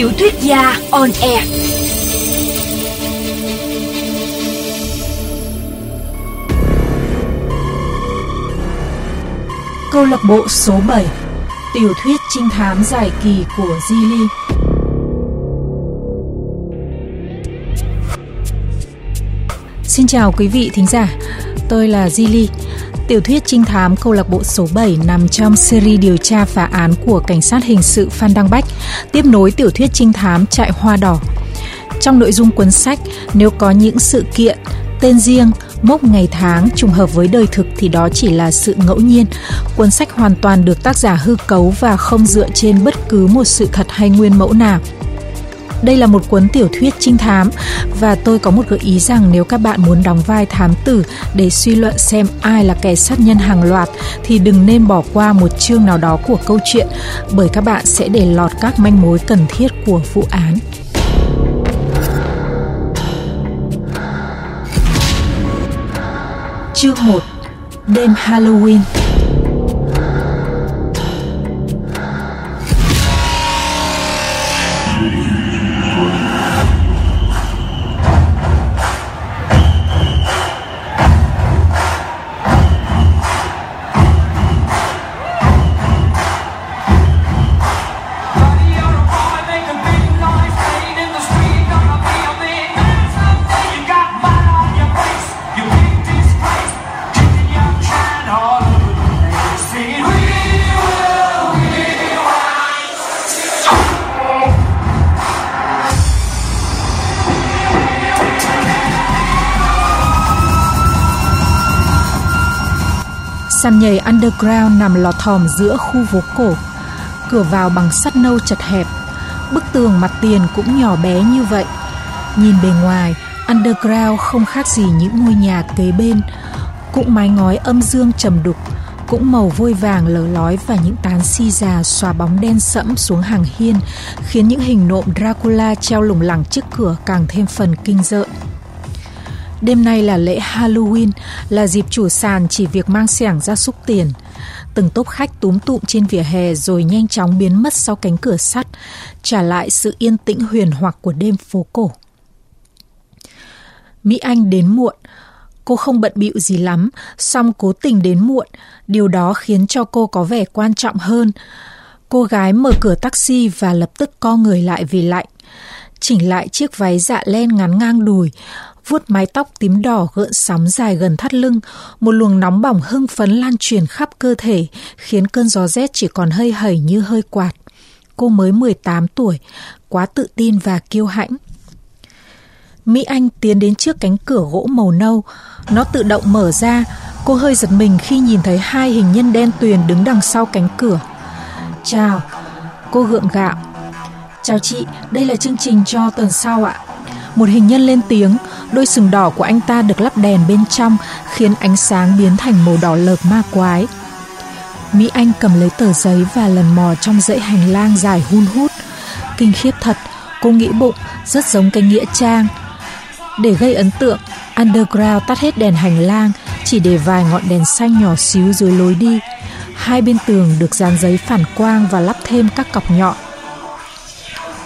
Tiểu thuyết gia on air. Câu lạc bộ số 7 Tiểu thuyết trinh thám dài kỳ của Zili Xin chào quý vị thính giả, tôi là Zili. Tiểu thuyết trinh thám câu lạc bộ số 7 nằm trong series điều tra phá án của cảnh sát hình sự Phan Đăng Bách, tiếp nối tiểu thuyết trinh thám Trại Hoa Đỏ. Trong nội dung cuốn sách, nếu có những sự kiện, tên riêng, mốc ngày tháng trùng hợp với đời thực thì đó chỉ là sự ngẫu nhiên. Cuốn sách hoàn toàn được tác giả hư cấu và không dựa trên bất cứ một sự thật hay nguyên mẫu nào. Đây là một cuốn tiểu thuyết trinh thám và tôi có một gợi ý rằng nếu các bạn muốn đóng vai thám tử để suy luận xem ai là kẻ sát nhân hàng loạt, thì đừng nên bỏ qua một chương nào đó của câu chuyện, bởi các bạn sẽ để lọt các manh mối cần thiết của vụ án. Chương 1 Đêm Halloween Sàn underground nằm lọt thòm giữa khu phố cổ. Cửa vào bằng sắt nâu chật hẹp. Bức tường mặt tiền cũng nhỏ bé như vậy. Nhìn bề ngoài, underground không khác gì những ngôi nhà kế bên. Cũng mái ngói âm dương trầm đục, cũng màu vôi vàng lở lói và những tán si già xòa bóng đen sẫm xuống hàng hiên, khiến những hình nộm Dracula treo lủng lẳng trước cửa càng thêm phần kinh rợn. Đêm nay là lễ Halloween, là dịp chủ sàn chỉ việc mang xẻng ra xúc tiền. Từng tốp khách túm tụm trên vỉa hè rồi nhanh chóng biến mất sau cánh cửa sắt, trả lại sự yên tĩnh huyền hoặc của đêm phố cổ. Mỹ Anh đến muộn, cô không bận bịu gì lắm, song cố tình đến muộn, điều đó khiến cho cô có vẻ quan trọng hơn. Cô gái mở cửa taxi và lập tức co người lại vì lạnh. Chỉnh lại chiếc váy dạ len ngắn ngang đùi, vuốt mái tóc tím đỏ gợn sóng dài gần thắt lưng, một luồng nóng bỏng hưng phấn lan truyền khắp cơ thể, khiến cơn gió rét chỉ còn hơi hẩy như hơi quạt. Cô mới 18 tuổi, quá tự tin và kiêu hãnh. Mỹ Anh tiến đến trước cánh cửa gỗ màu nâu, nó tự động mở ra, cô hơi giật mình khi nhìn thấy hai hình nhân đen tuyền đứng đằng sau cánh cửa. Chào, cô gượng gạo. Chào chị, đây là chương trình cho tuần sau ạ. Một hình nhân lên tiếng, đôi sừng đỏ của anh ta được lắp đèn bên trong khiến ánh sáng biến thành màu đỏ lợp ma quái. Mỹ Anh cầm lấy tờ giấy và lần mò trong dãy hành lang dài hun hút. Kinh khiếp thật, cô nghĩ bụng, rất giống cái nghĩa trang. Để gây ấn tượng, Underground tắt hết đèn hành lang, chỉ để vài ngọn đèn xanh nhỏ xíu dưới lối đi. Hai bên tường được dán giấy phản quang và lắp thêm các cọc nhọn.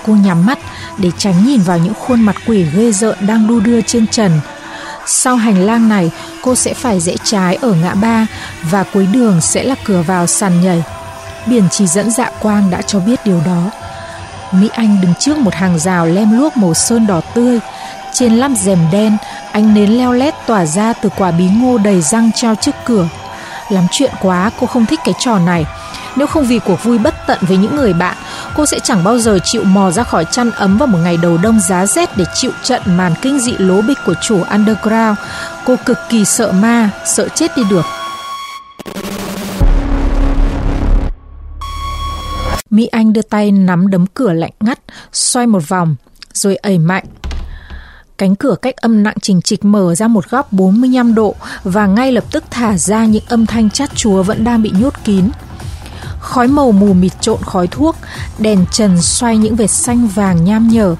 Cô nhắm mắt, để tránh nhìn vào những khuôn mặt quỷ ghê rợn đang đu đưa trên trần. Sau hành lang này, cô sẽ phải rẽ trái ở ngã ba và cuối đường sẽ là cửa vào sàn nhảy. Biển chỉ dẫn dạ quang đã cho biết điều đó. Mỹ Anh đứng trước một hàng rào lem luốc màu sơn đỏ tươi. Trên lắp rèm đen, ánh nến leo lét tỏa ra từ quả bí ngô đầy răng treo trước cửa. Lắm chuyện quá, cô không thích cái trò này. Nếu không vì cuộc vui bất tận với những người bạn, cô sẽ chẳng bao giờ chịu mò ra khỏi chăn ấm vào một ngày đầu đông giá rét để chịu trận màn kinh dị lố bịch của chủ underground. Cô cực kỳ sợ ma, sợ chết đi được. Mỹ Anh đưa tay nắm đấm cửa lạnh ngắt, xoay một vòng, rồi ẩy mạnh. Cánh cửa cách âm nặng trình trịch mở ra một góc 45 độ và ngay lập tức thả ra những âm thanh chát chúa vẫn đang bị nhốt kín. Khói màu mù mịt trộn khói thuốc, đèn trần xoay những vệt xanh vàng nham nhở.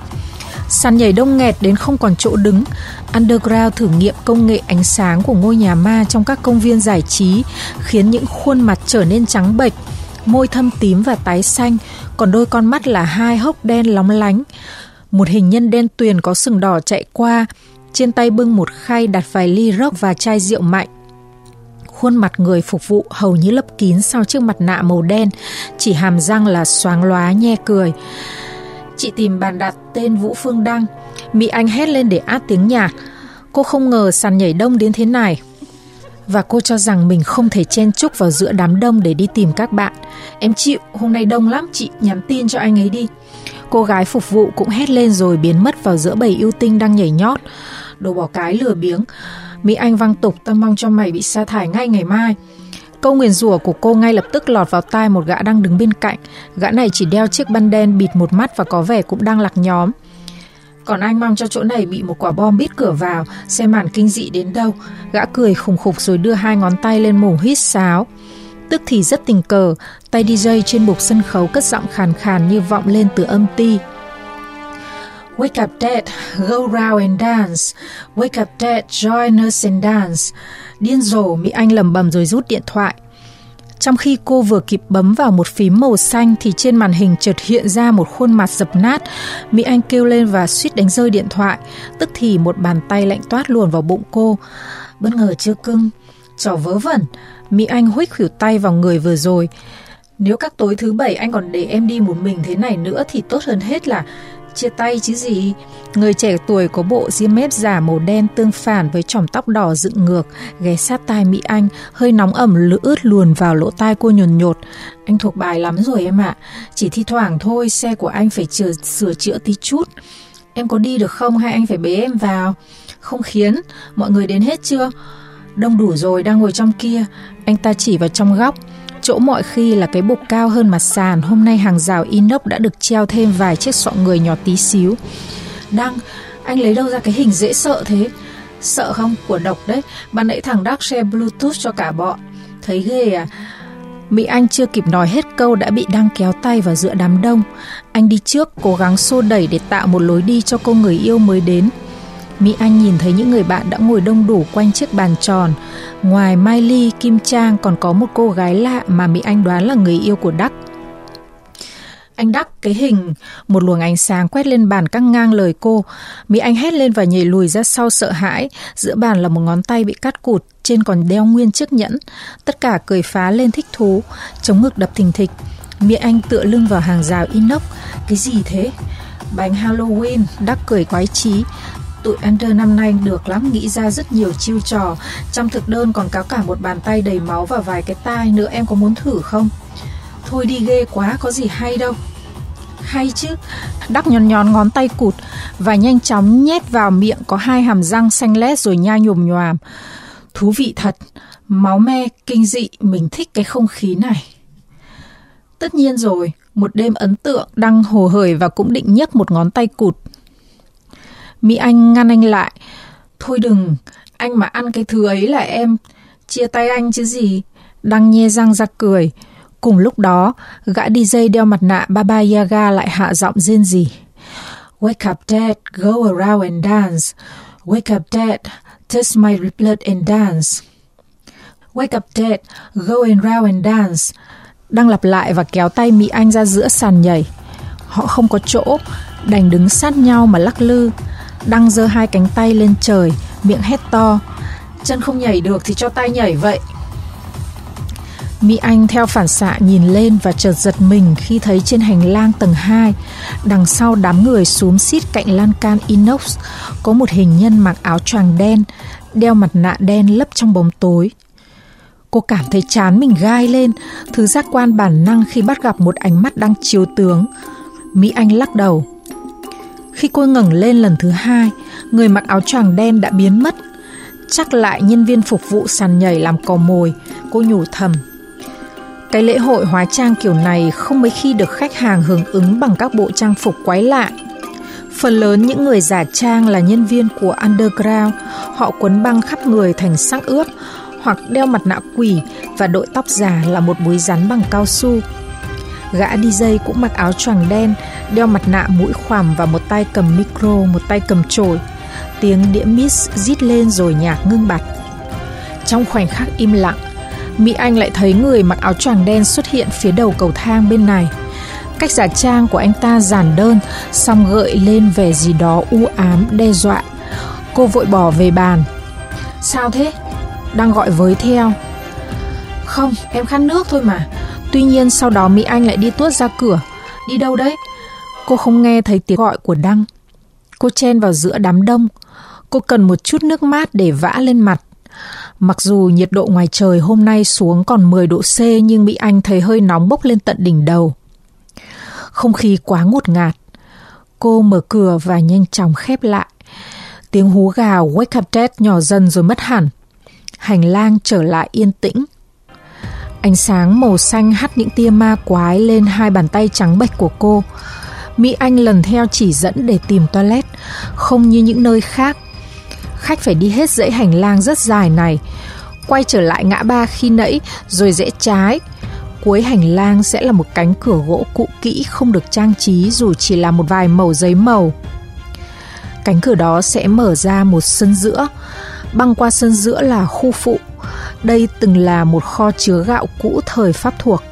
Sàn nhảy đông nghẹt đến không còn chỗ đứng. Underground thử nghiệm công nghệ ánh sáng của ngôi nhà ma trong các công viên giải trí, khiến những khuôn mặt trở nên trắng bệch, môi thâm tím và tái xanh, còn đôi con mắt là hai hốc đen lóng lánh. Một hình nhân đen tuyền có sừng đỏ chạy qua, trên tay bưng một khay đặt vài ly rốc và chai rượu mạnh. Khuôn mặt người phục vụ hầu như lấp kín sau chiếc mặt nạ màu đen, chỉ hàm răng là xoáng lóa nhe cười. Chị tìm bàn đặt tên Vũ Phương Đăng. Mỹ Anh hét lên để át tiếng nhạc. Cô không ngờ sàn nhảy đông đến thế này. Và cô cho rằng mình không thể chen chúc vào giữa đám đông để đi tìm các bạn. Em chịu, hôm nay đông lắm, chị nhắn tin cho anh ấy đi. Cô gái phục vụ cũng hét lên rồi biến mất vào giữa bầy yêu tinh đang nhảy nhót. Đồ bỏ cái lừa biếng. Mỹ Anh văng tục tao mong cho mày bị sa thải ngay ngày mai. Câu nguyền rủa của cô ngay lập tức lọt vào tai một gã đang đứng bên cạnh. Gã này chỉ đeo chiếc băng đen bịt một mắt và có vẻ cũng đang lạc nhóm. Còn anh mong cho chỗ này bị một quả bom bít cửa vào, xem màn kinh dị đến đâu. Gã cười khủng khục rồi đưa hai ngón tay lên mổ hít sáo. Tức thì rất tình cờ, tay DJ trên bục sân khấu cất giọng khàn khàn như vọng lên từ âm ti. Wake up dead, go round and dance. Wake up dead, join us and dance. Điên rồ, Mỹ Anh lầm bầm rồi rút điện thoại. Trong khi cô vừa kịp bấm vào một phím màu xanh thì trên màn hình chợt hiện ra một khuôn mặt dập nát. Mỹ Anh kêu lên và suýt đánh rơi điện thoại. Tức thì một bàn tay lạnh toát luồn vào bụng cô. Bất ngờ chưa cưng. Trò vớ vẩn. Mỹ Anh huých khỉu tay vào người vừa rồi. Nếu các tối thứ bảy anh còn để em đi một mình thế này nữa thì tốt hơn hết là chia tay chứ gì. Người trẻ tuổi có bộ diêm mép giả màu đen tương phản với chỏm tóc đỏ dựng ngược, ghé sát tai Mỹ Anh, hơi nóng ẩm lửa ướt luồn vào lỗ tai cô nhồn nhột. Anh thuộc bài lắm rồi em ạ, chỉ thi thoảng thôi, xe của anh phải chừa, sửa chữa tí chút. Em có đi được không hay anh phải bế em vào? Không khiến, mọi người đến hết chưa? Đông đủ rồi, đang ngồi trong kia. Anh ta chỉ vào trong góc, Chỗ mọi khi là cái bục cao hơn mặt sàn, hôm nay hàng rào inox đã được treo thêm vài chiếc sọ người nhỏ tí xíu. Đăng, anh lấy đâu ra cái hình dễ sợ thế? Sợ không? Của độc đấy. Ban nãy thằng Đắc share Bluetooth cho cả bọn. Thấy ghê à? Mỹ Anh chưa kịp nói hết câu đã bị Đăng kéo tay vào giữa đám đông. Anh đi trước, cố gắng xô đẩy để tạo một lối đi cho cô người yêu mới đến. Mỹ Anh nhìn thấy những người bạn đã ngồi đông đủ quanh chiếc bàn tròn. Ngoài Mai Ly, Kim Trang còn có một cô gái lạ mà Mỹ Anh đoán là người yêu của Đắc. Anh Đắc cái hình, một luồng ánh sáng quét lên bàn căng ngang lời cô. Mỹ Anh hét lên và nhảy lùi ra sau sợ hãi. Giữa bàn là một ngón tay bị cắt cụt, trên còn đeo nguyên chiếc nhẫn. Tất cả cười phá lên thích thú, chống ngực đập thình thịch. Mỹ Anh tựa lưng vào hàng rào inox. Cái gì thế? Bánh Halloween, Đắc cười quái trí. Tụi Under năm nay được lắm, nghĩ ra rất nhiều chiêu trò. Trong thực đơn còn có cả một bàn tay đầy máu và vài cái tai nữa em có muốn thử không? Thôi đi ghê quá, có gì hay đâu. Hay chứ, đắc nhòn nhòn ngón tay cụt và nhanh chóng nhét vào miệng có hai hàm răng xanh lét rồi nhai nhồm nhòm. Thú vị thật, máu me, kinh dị, mình thích cái không khí này. Tất nhiên rồi, một đêm ấn tượng đang hồ hởi và cũng định nhấc một ngón tay cụt Mỹ Anh ngăn anh lại. Thôi đừng, anh mà ăn cái thứ ấy là em. Chia tay anh chứ gì. Đăng nhe răng ra cười. Cùng lúc đó, gã DJ đeo mặt nạ Baba Yaga lại hạ giọng rên rỉ. Wake up dad, go around and dance. Wake up dad, test my blood and dance. Wake up dad, go and round and dance. Đang lặp lại và kéo tay Mỹ Anh ra giữa sàn nhảy. Họ không có chỗ, đành đứng sát nhau mà lắc lư. Đăng giơ hai cánh tay lên trời, miệng hét to. Chân không nhảy được thì cho tay nhảy vậy. Mỹ Anh theo phản xạ nhìn lên và chợt giật mình khi thấy trên hành lang tầng 2, đằng sau đám người xúm xít cạnh lan can inox, có một hình nhân mặc áo choàng đen, đeo mặt nạ đen lấp trong bóng tối. Cô cảm thấy chán mình gai lên, thứ giác quan bản năng khi bắt gặp một ánh mắt đang chiếu tướng. Mỹ Anh lắc đầu. Khi cô ngẩng lên lần thứ hai, người mặc áo choàng đen đã biến mất. Chắc lại nhân viên phục vụ sàn nhảy làm cò mồi, cô nhủ thầm. Cái lễ hội hóa trang kiểu này không mấy khi được khách hàng hưởng ứng bằng các bộ trang phục quái lạ. Phần lớn những người giả trang là nhân viên của underground, họ quấn băng khắp người thành sắc ướp hoặc đeo mặt nạ quỷ và đội tóc giả là một búi rắn bằng cao su. Gã DJ cũng mặc áo choàng đen, đeo mặt nạ mũi khoằm và một tay cầm micro, một tay cầm chổi. Tiếng đĩa miss rít lên rồi nhạc ngưng bặt. Trong khoảnh khắc im lặng, Mỹ Anh lại thấy người mặc áo choàng đen xuất hiện phía đầu cầu thang bên này. Cách giả trang của anh ta giản đơn, song gợi lên vẻ gì đó u ám, đe dọa. Cô vội bỏ về bàn. Sao thế? Đang gọi với theo. Không, em khát nước thôi mà. Tuy nhiên sau đó Mỹ Anh lại đi tuốt ra cửa. Đi đâu đấy? Cô không nghe thấy tiếng gọi của Đăng. Cô chen vào giữa đám đông. Cô cần một chút nước mát để vã lên mặt. Mặc dù nhiệt độ ngoài trời hôm nay xuống còn 10 độ C, nhưng Mỹ Anh thấy hơi nóng bốc lên tận đỉnh đầu. Không khí quá ngột ngạt. Cô mở cửa và nhanh chóng khép lại. Tiếng hú gào wake up dead nhỏ dần rồi mất hẳn. Hành lang trở lại yên tĩnh. Ánh sáng màu xanh hắt những tia ma quái lên hai bàn tay trắng bệch của cô. Mỹ Anh lần theo chỉ dẫn để tìm toilet, không như những nơi khác. Khách phải đi hết dãy hành lang rất dài này, quay trở lại ngã ba khi nãy rồi rẽ trái. Cuối hành lang sẽ là một cánh cửa gỗ cũ kỹ không được trang trí dù chỉ là một vài màu giấy màu. Cánh cửa đó sẽ mở ra một sân giữa, băng qua sân giữa là khu phụ. Đây từng là một kho chứa gạo cũ thời Pháp thuộc.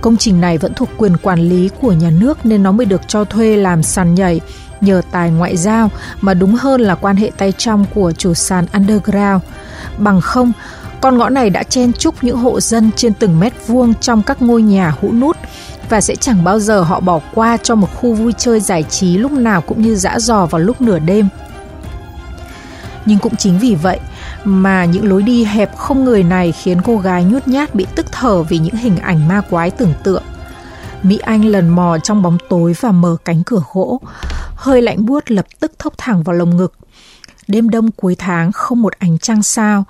Công trình này vẫn thuộc quyền quản lý của nhà nước nên nó mới được cho thuê làm sàn nhảy nhờ tài ngoại giao mà đúng hơn là quan hệ tay trong của chủ sàn underground. Bằng không, con ngõ này đã chen chúc những hộ dân trên từng mét vuông trong các ngôi nhà hũ nút và sẽ chẳng bao giờ họ bỏ qua cho một khu vui chơi giải trí lúc nào cũng như dã dò vào lúc nửa đêm. Nhưng cũng chính vì vậy mà những lối đi hẹp không người này khiến cô gái nhút nhát bị tức thở vì những hình ảnh ma quái tưởng tượng. Mỹ Anh lần mò trong bóng tối và mở cánh cửa gỗ. Hơi lạnh buốt lập tức thốc thẳng vào lồng ngực. Đêm đông cuối tháng không một ánh trăng sao.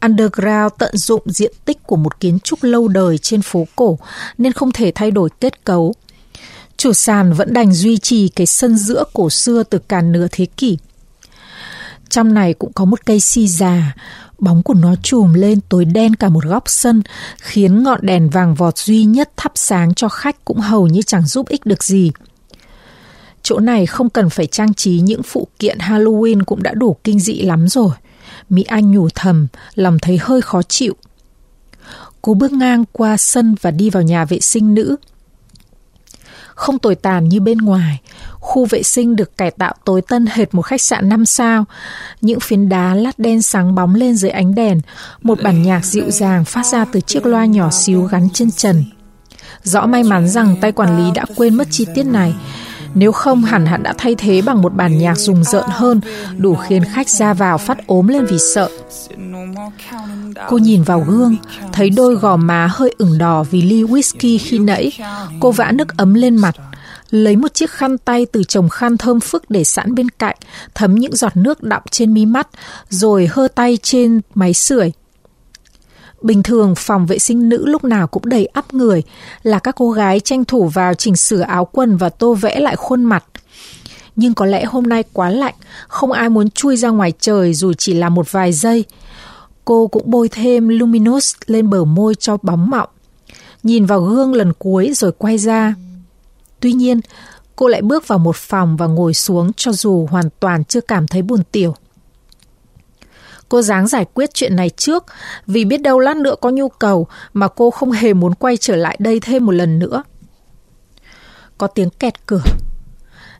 Underground tận dụng diện tích của một kiến trúc lâu đời trên phố cổ nên không thể thay đổi kết cấu. Chủ sàn vẫn đành duy trì cái sân giữa cổ xưa từ cả nửa thế kỷ. Trong này cũng có một cây si già, bóng của nó trùm lên tối đen cả một góc sân, khiến ngọn đèn vàng vọt duy nhất thắp sáng cho khách cũng hầu như chẳng giúp ích được gì. Chỗ này không cần phải trang trí những phụ kiện Halloween cũng đã đủ kinh dị lắm rồi. Mỹ Anh nhủ thầm, lòng thấy hơi khó chịu. Cô bước ngang qua sân và đi vào nhà vệ sinh nữ. Không tồi tàn như bên ngoài, khu vệ sinh được cải tạo tối tân hệt một khách sạn 5 sao. Những phiến đá lát đen sáng bóng lên dưới ánh đèn, một bản nhạc dịu dàng phát ra từ chiếc loa nhỏ xíu gắn trên trần. Rõ may mắn rằng tay quản lý đã quên mất chi tiết này, nếu không hẳn hẳn đã thay thế bằng một bản nhạc rùng rợn hơn, đủ khiến khách ra vào phát ốm lên vì sợ. Cô nhìn vào gương, thấy đôi gò má hơi ửng đỏ vì ly whisky khi nãy. Cô vã nước ấm lên mặt, lấy một chiếc khăn tay từ chồng khăn thơm phức để sẵn bên cạnh, thấm những giọt nước đọng trên mí mắt, rồi hơ tay trên máy sưởi. Bình thường phòng vệ sinh nữ lúc nào cũng đầy ắp người, là các cô gái tranh thủ vào chỉnh sửa áo quần và tô vẽ lại khuôn mặt. Nhưng có lẽ hôm nay quá lạnh, không ai muốn chui ra ngoài trời dù chỉ là một vài giây. Cô cũng bôi thêm Luminous lên bờ môi cho bóng mọng. Nhìn vào gương lần cuối rồi quay ra. Tuy nhiên, cô lại bước vào một phòng và ngồi xuống cho dù hoàn toàn chưa cảm thấy buồn tiểu. Cô dáng giải quyết chuyện này trước vì biết đâu lát nữa có nhu cầu mà cô không hề muốn quay trở lại đây thêm một lần nữa. Có tiếng kẹt cửa.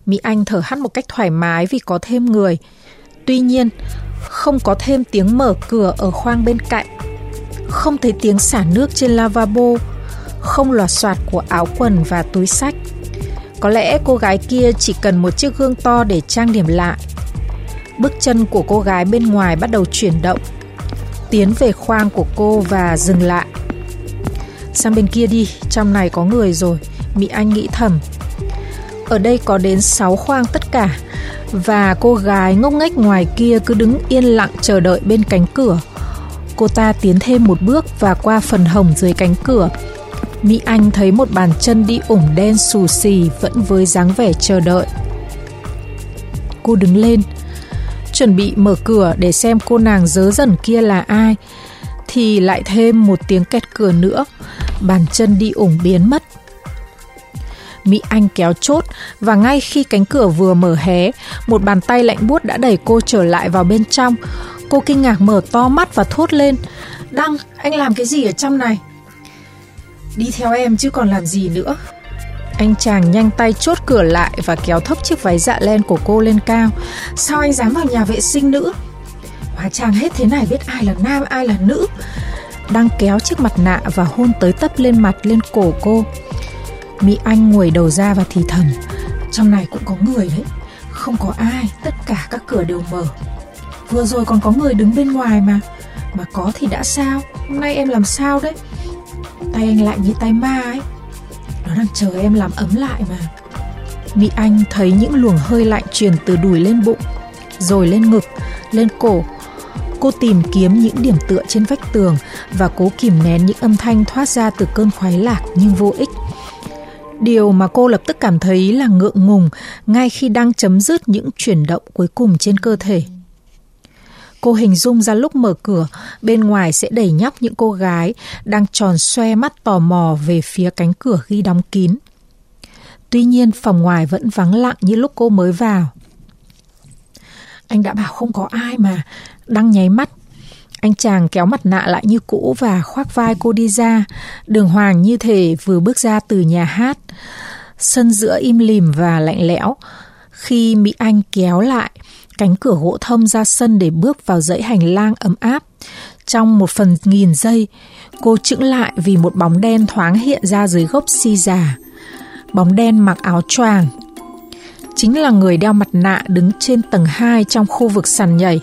Mỹ Anh thở hắt một cách thoải mái vì có thêm người. Tuy nhiên, không có thêm tiếng mở cửa ở khoang bên cạnh. Không thấy tiếng xả nước trên lavabo, không loạt soạt của áo quần và túi sách. Có lẽ cô gái kia chỉ cần một chiếc gương to để trang điểm lại Bước chân của cô gái bên ngoài bắt đầu chuyển động, tiến về khoang của cô và dừng lại. Sang bên kia đi, trong này có người rồi, Mỹ Anh nghĩ thầm. Ở đây có đến 6 khoang tất cả, và cô gái ngốc nghếch ngoài kia cứ đứng yên lặng chờ đợi bên cánh cửa. Cô ta tiến thêm một bước và qua phần hồng dưới cánh cửa. Mỹ Anh thấy một bàn chân đi ủng đen xù xì vẫn với dáng vẻ chờ đợi. Cô đứng lên, chuẩn bị mở cửa để xem cô nàng dớ dần kia là ai thì lại thêm một tiếng kẹt cửa nữa bàn chân đi ủng biến mất Mỹ Anh kéo chốt và ngay khi cánh cửa vừa mở hé, một bàn tay lạnh buốt đã đẩy cô trở lại vào bên trong. Cô kinh ngạc mở to mắt và thốt lên. Đăng, anh làm cái gì ở trong này? Đi theo em chứ còn làm gì nữa. Anh chàng nhanh tay chốt cửa lại và kéo thấp chiếc váy dạ len của cô lên cao. Sao anh dám vào nhà vệ sinh nữ? Hóa trang hết thế này biết ai là nam ai là nữ. Đang kéo chiếc mặt nạ và hôn tới tấp lên mặt lên cổ cô. Mỹ Anh ngồi đầu ra và thì thầm. Trong này cũng có người đấy. Không có ai, tất cả các cửa đều mở. Vừa rồi còn có người đứng bên ngoài mà. Mà có thì đã sao? Hôm nay em làm sao đấy? Tay anh lạnh như tay ma ấy nó đang chờ em làm ấm lại mà. Mỹ Anh thấy những luồng hơi lạnh truyền từ đùi lên bụng Rồi lên ngực, lên cổ. Cô tìm kiếm những điểm tựa trên vách tường Và cố kìm nén những âm thanh thoát ra từ cơn khoái lạc nhưng vô ích. Điều mà cô lập tức cảm thấy là ngượng ngùng ngay khi đang chấm dứt những chuyển động cuối cùng trên cơ thể. Cô hình dung ra lúc mở cửa, bên ngoài sẽ đầy nhóc những cô gái đang tròn xoe mắt tò mò về phía cánh cửa ghi đóng kín. Tuy nhiên phòng ngoài vẫn vắng lặng như lúc cô mới vào. Anh đã bảo không có ai mà, đang nháy mắt. Anh chàng kéo mặt nạ lại như cũ và khoác vai cô đi ra, đường hoàng như thể vừa bước ra từ nhà hát. Sân giữa im lìm và lạnh lẽo. Khi Mỹ Anh kéo lại, cánh cửa gỗ thông ra sân để bước vào dãy hành lang ấm áp. Trong một phần nghìn giây, cô chững lại vì một bóng đen thoáng hiện ra dưới gốc si già. Bóng đen mặc áo choàng. Chính là người đeo mặt nạ đứng trên tầng 2 trong khu vực sàn nhảy.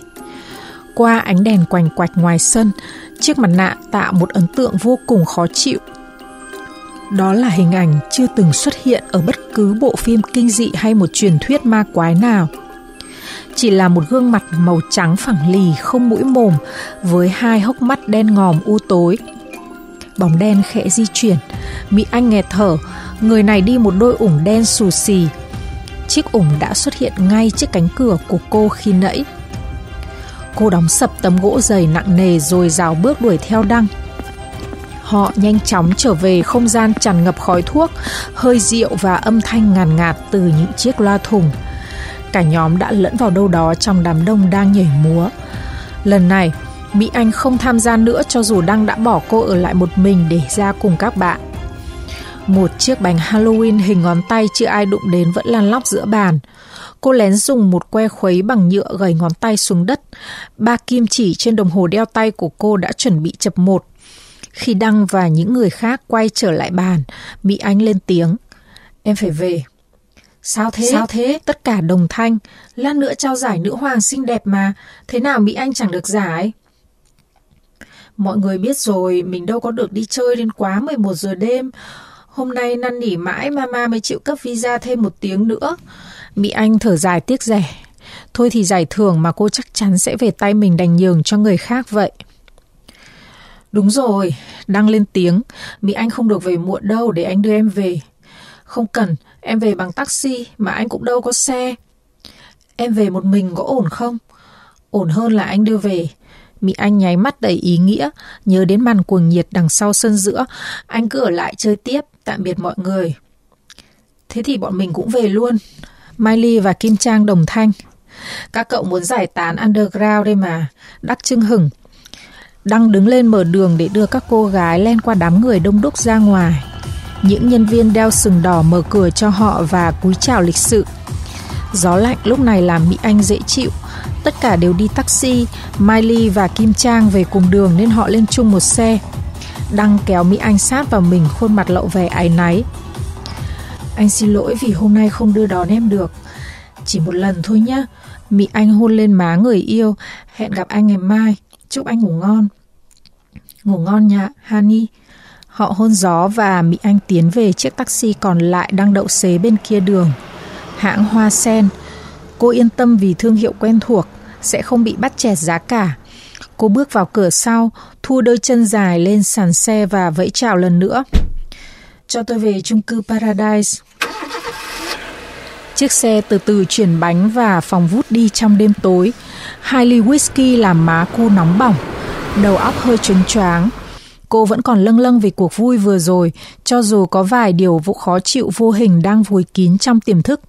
Qua ánh đèn quành quạch ngoài sân, chiếc mặt nạ tạo một ấn tượng vô cùng khó chịu. Đó là hình ảnh chưa từng xuất hiện ở bất cứ bộ phim kinh dị hay một truyền thuyết ma quái nào chỉ là một gương mặt màu trắng phẳng lì không mũi mồm với hai hốc mắt đen ngòm u tối. Bóng đen khẽ di chuyển, Mỹ Anh nghẹt thở, người này đi một đôi ủng đen xù xì. Chiếc ủng đã xuất hiện ngay trước cánh cửa của cô khi nãy. Cô đóng sập tấm gỗ dày nặng nề rồi rào bước đuổi theo đăng. Họ nhanh chóng trở về không gian tràn ngập khói thuốc, hơi rượu và âm thanh ngàn ngạt từ những chiếc loa thùng – cả nhóm đã lẫn vào đâu đó trong đám đông đang nhảy múa. Lần này, Mỹ Anh không tham gia nữa cho dù Đăng đã bỏ cô ở lại một mình để ra cùng các bạn. Một chiếc bánh Halloween hình ngón tay chưa ai đụng đến vẫn lăn lóc giữa bàn. Cô lén dùng một que khuấy bằng nhựa gầy ngón tay xuống đất. Ba kim chỉ trên đồng hồ đeo tay của cô đã chuẩn bị chập một. Khi Đăng và những người khác quay trở lại bàn, Mỹ Anh lên tiếng. Em phải về. Sao thế? Sao thế? Tất cả đồng thanh. Lát nữa trao giải nữ hoàng xinh đẹp mà. Thế nào Mỹ Anh chẳng được giải? Mọi người biết rồi, mình đâu có được đi chơi đến quá 11 giờ đêm. Hôm nay năn nỉ mãi mama mới chịu cấp visa thêm một tiếng nữa. Mỹ Anh thở dài tiếc rẻ. Thôi thì giải thưởng mà cô chắc chắn sẽ về tay mình đành nhường cho người khác vậy. Đúng rồi, đăng lên tiếng. Mỹ Anh không được về muộn đâu để anh đưa em về. Không cần, em về bằng taxi mà anh cũng đâu có xe. Em về một mình có ổn không? Ổn hơn là anh đưa về. Mỹ Anh nháy mắt đầy ý nghĩa, nhớ đến màn cuồng nhiệt đằng sau sân giữa. Anh cứ ở lại chơi tiếp, tạm biệt mọi người. Thế thì bọn mình cũng về luôn. Miley và Kim Trang đồng thanh. Các cậu muốn giải tán underground đây mà. Đắc trưng hửng. Đăng đứng lên mở đường để đưa các cô gái len qua đám người đông đúc ra ngoài. Những nhân viên đeo sừng đỏ mở cửa cho họ và cúi chào lịch sự. Gió lạnh lúc này làm Mỹ Anh dễ chịu. Tất cả đều đi taxi, Miley và Kim Trang về cùng đường nên họ lên chung một xe. Đăng kéo Mỹ Anh sát vào mình khuôn mặt lậu vẻ áy náy. Anh xin lỗi vì hôm nay không đưa đón em được. Chỉ một lần thôi nhé. Mỹ Anh hôn lên má người yêu. Hẹn gặp anh ngày mai. Chúc anh ngủ ngon. Ngủ ngon nha, Hani. Họ hôn gió và Mỹ Anh tiến về chiếc taxi còn lại đang đậu xế bên kia đường. Hãng Hoa Sen. Cô yên tâm vì thương hiệu quen thuộc, sẽ không bị bắt chẹt giá cả. Cô bước vào cửa sau, thu đôi chân dài lên sàn xe và vẫy chào lần nữa. Cho tôi về chung cư Paradise. Chiếc xe từ từ chuyển bánh và phòng vút đi trong đêm tối. Hai ly whisky làm má cô nóng bỏng, đầu óc hơi trứng choáng. Cô vẫn còn lâng lâng vì cuộc vui vừa rồi, cho dù có vài điều vụ khó chịu vô hình đang vùi kín trong tiềm thức.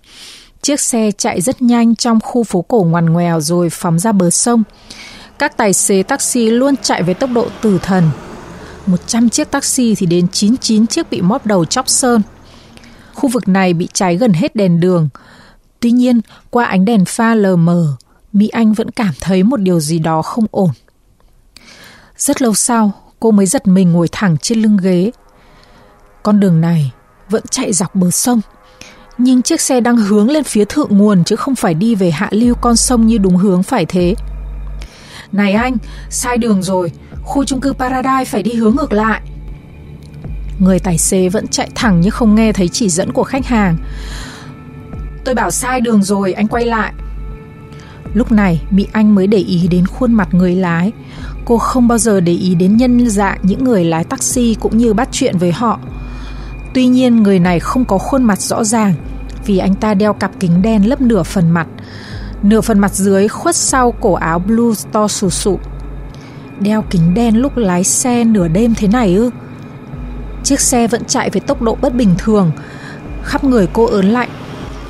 Chiếc xe chạy rất nhanh trong khu phố cổ ngoằn ngoèo rồi phóng ra bờ sông. Các tài xế taxi luôn chạy với tốc độ tử thần. 100 chiếc taxi thì đến 99 chiếc bị móp đầu chóc sơn. Khu vực này bị cháy gần hết đèn đường. Tuy nhiên, qua ánh đèn pha lờ mờ, Mỹ Anh vẫn cảm thấy một điều gì đó không ổn. Rất lâu sau, cô mới giật mình ngồi thẳng trên lưng ghế. Con đường này vẫn chạy dọc bờ sông, nhưng chiếc xe đang hướng lên phía thượng nguồn chứ không phải đi về hạ lưu con sông như đúng hướng phải thế. Này anh, sai đường rồi, khu chung cư Paradise phải đi hướng ngược lại. Người tài xế vẫn chạy thẳng nhưng không nghe thấy chỉ dẫn của khách hàng. Tôi bảo sai đường rồi, anh quay lại. Lúc này, Mỹ Anh mới để ý đến khuôn mặt người lái. Cô không bao giờ để ý đến nhân dạng những người lái taxi cũng như bắt chuyện với họ. Tuy nhiên, người này không có khuôn mặt rõ ràng vì anh ta đeo cặp kính đen lấp nửa phần mặt. Nửa phần mặt dưới khuất sau cổ áo blue to sù sụ. Đeo kính đen lúc lái xe nửa đêm thế này ư? Chiếc xe vẫn chạy với tốc độ bất bình thường. Khắp người cô ớn lạnh.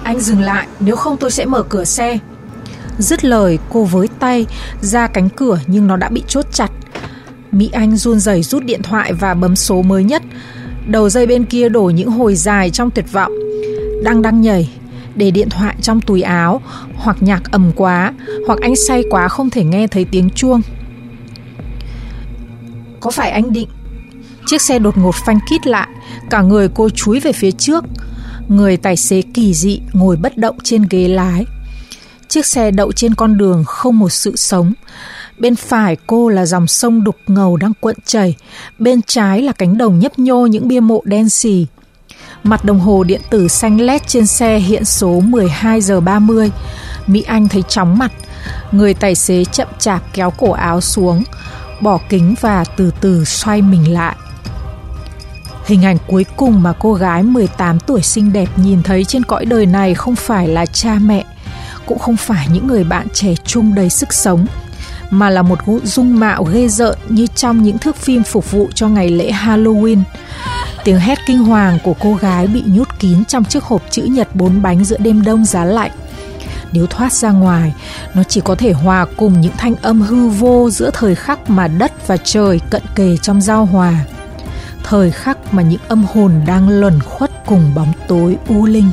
Anh dừng lại, nếu không tôi sẽ mở cửa xe. Dứt lời, cô với tay ra cánh cửa nhưng nó đã bị chốt chặt. Mỹ Anh run rẩy rút điện thoại và bấm số mới nhất. Đầu dây bên kia đổ những hồi dài trong tuyệt vọng. Đang đang nhảy, để điện thoại trong túi áo, hoặc nhạc ầm quá, hoặc anh say quá không thể nghe thấy tiếng chuông. Có phải anh định? Chiếc xe đột ngột phanh kít lại, cả người cô chúi về phía trước. Người tài xế kỳ dị ngồi bất động trên ghế lái. Chiếc xe đậu trên con đường không một sự sống. Bên phải cô là dòng sông đục ngầu đang cuộn chảy, bên trái là cánh đồng nhấp nhô những bia mộ đen xì. Mặt đồng hồ điện tử xanh led trên xe hiện số 12 giờ 30. Mỹ Anh thấy chóng mặt. Người tài xế chậm chạp kéo cổ áo xuống, bỏ kính và từ từ xoay mình lại. Hình ảnh cuối cùng mà cô gái 18 tuổi xinh đẹp nhìn thấy trên cõi đời này không phải là cha mẹ, cũng không phải những người bạn trẻ trung đầy sức sống, mà là một dung mạo ghê rợn như trong những thước phim phục vụ cho ngày lễ Halloween. Tiếng hét kinh hoàng của cô gái bị nhốt kín trong chiếc hộp chữ nhật bốn bánh giữa đêm đông giá lạnh. Nếu thoát ra ngoài, nó chỉ có thể hòa cùng những thanh âm hư vô giữa thời khắc mà đất và trời cận kề trong giao hòa. Thời khắc mà những âm hồn đang luẩn khuất cùng bóng tối u linh.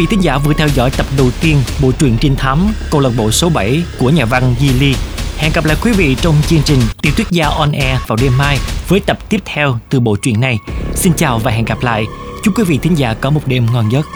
Vị thính giả vừa theo dõi tập đầu tiên bộ truyện trinh thám câu lạc bộ số 7 của nhà văn Di Ly. Hẹn gặp lại quý vị trong chương trình Tiểu Tuyết Gia On Air vào đêm mai với tập tiếp theo từ bộ truyện này. Xin chào và hẹn gặp lại. Chúc quý vị thính giả có một đêm ngon giấc.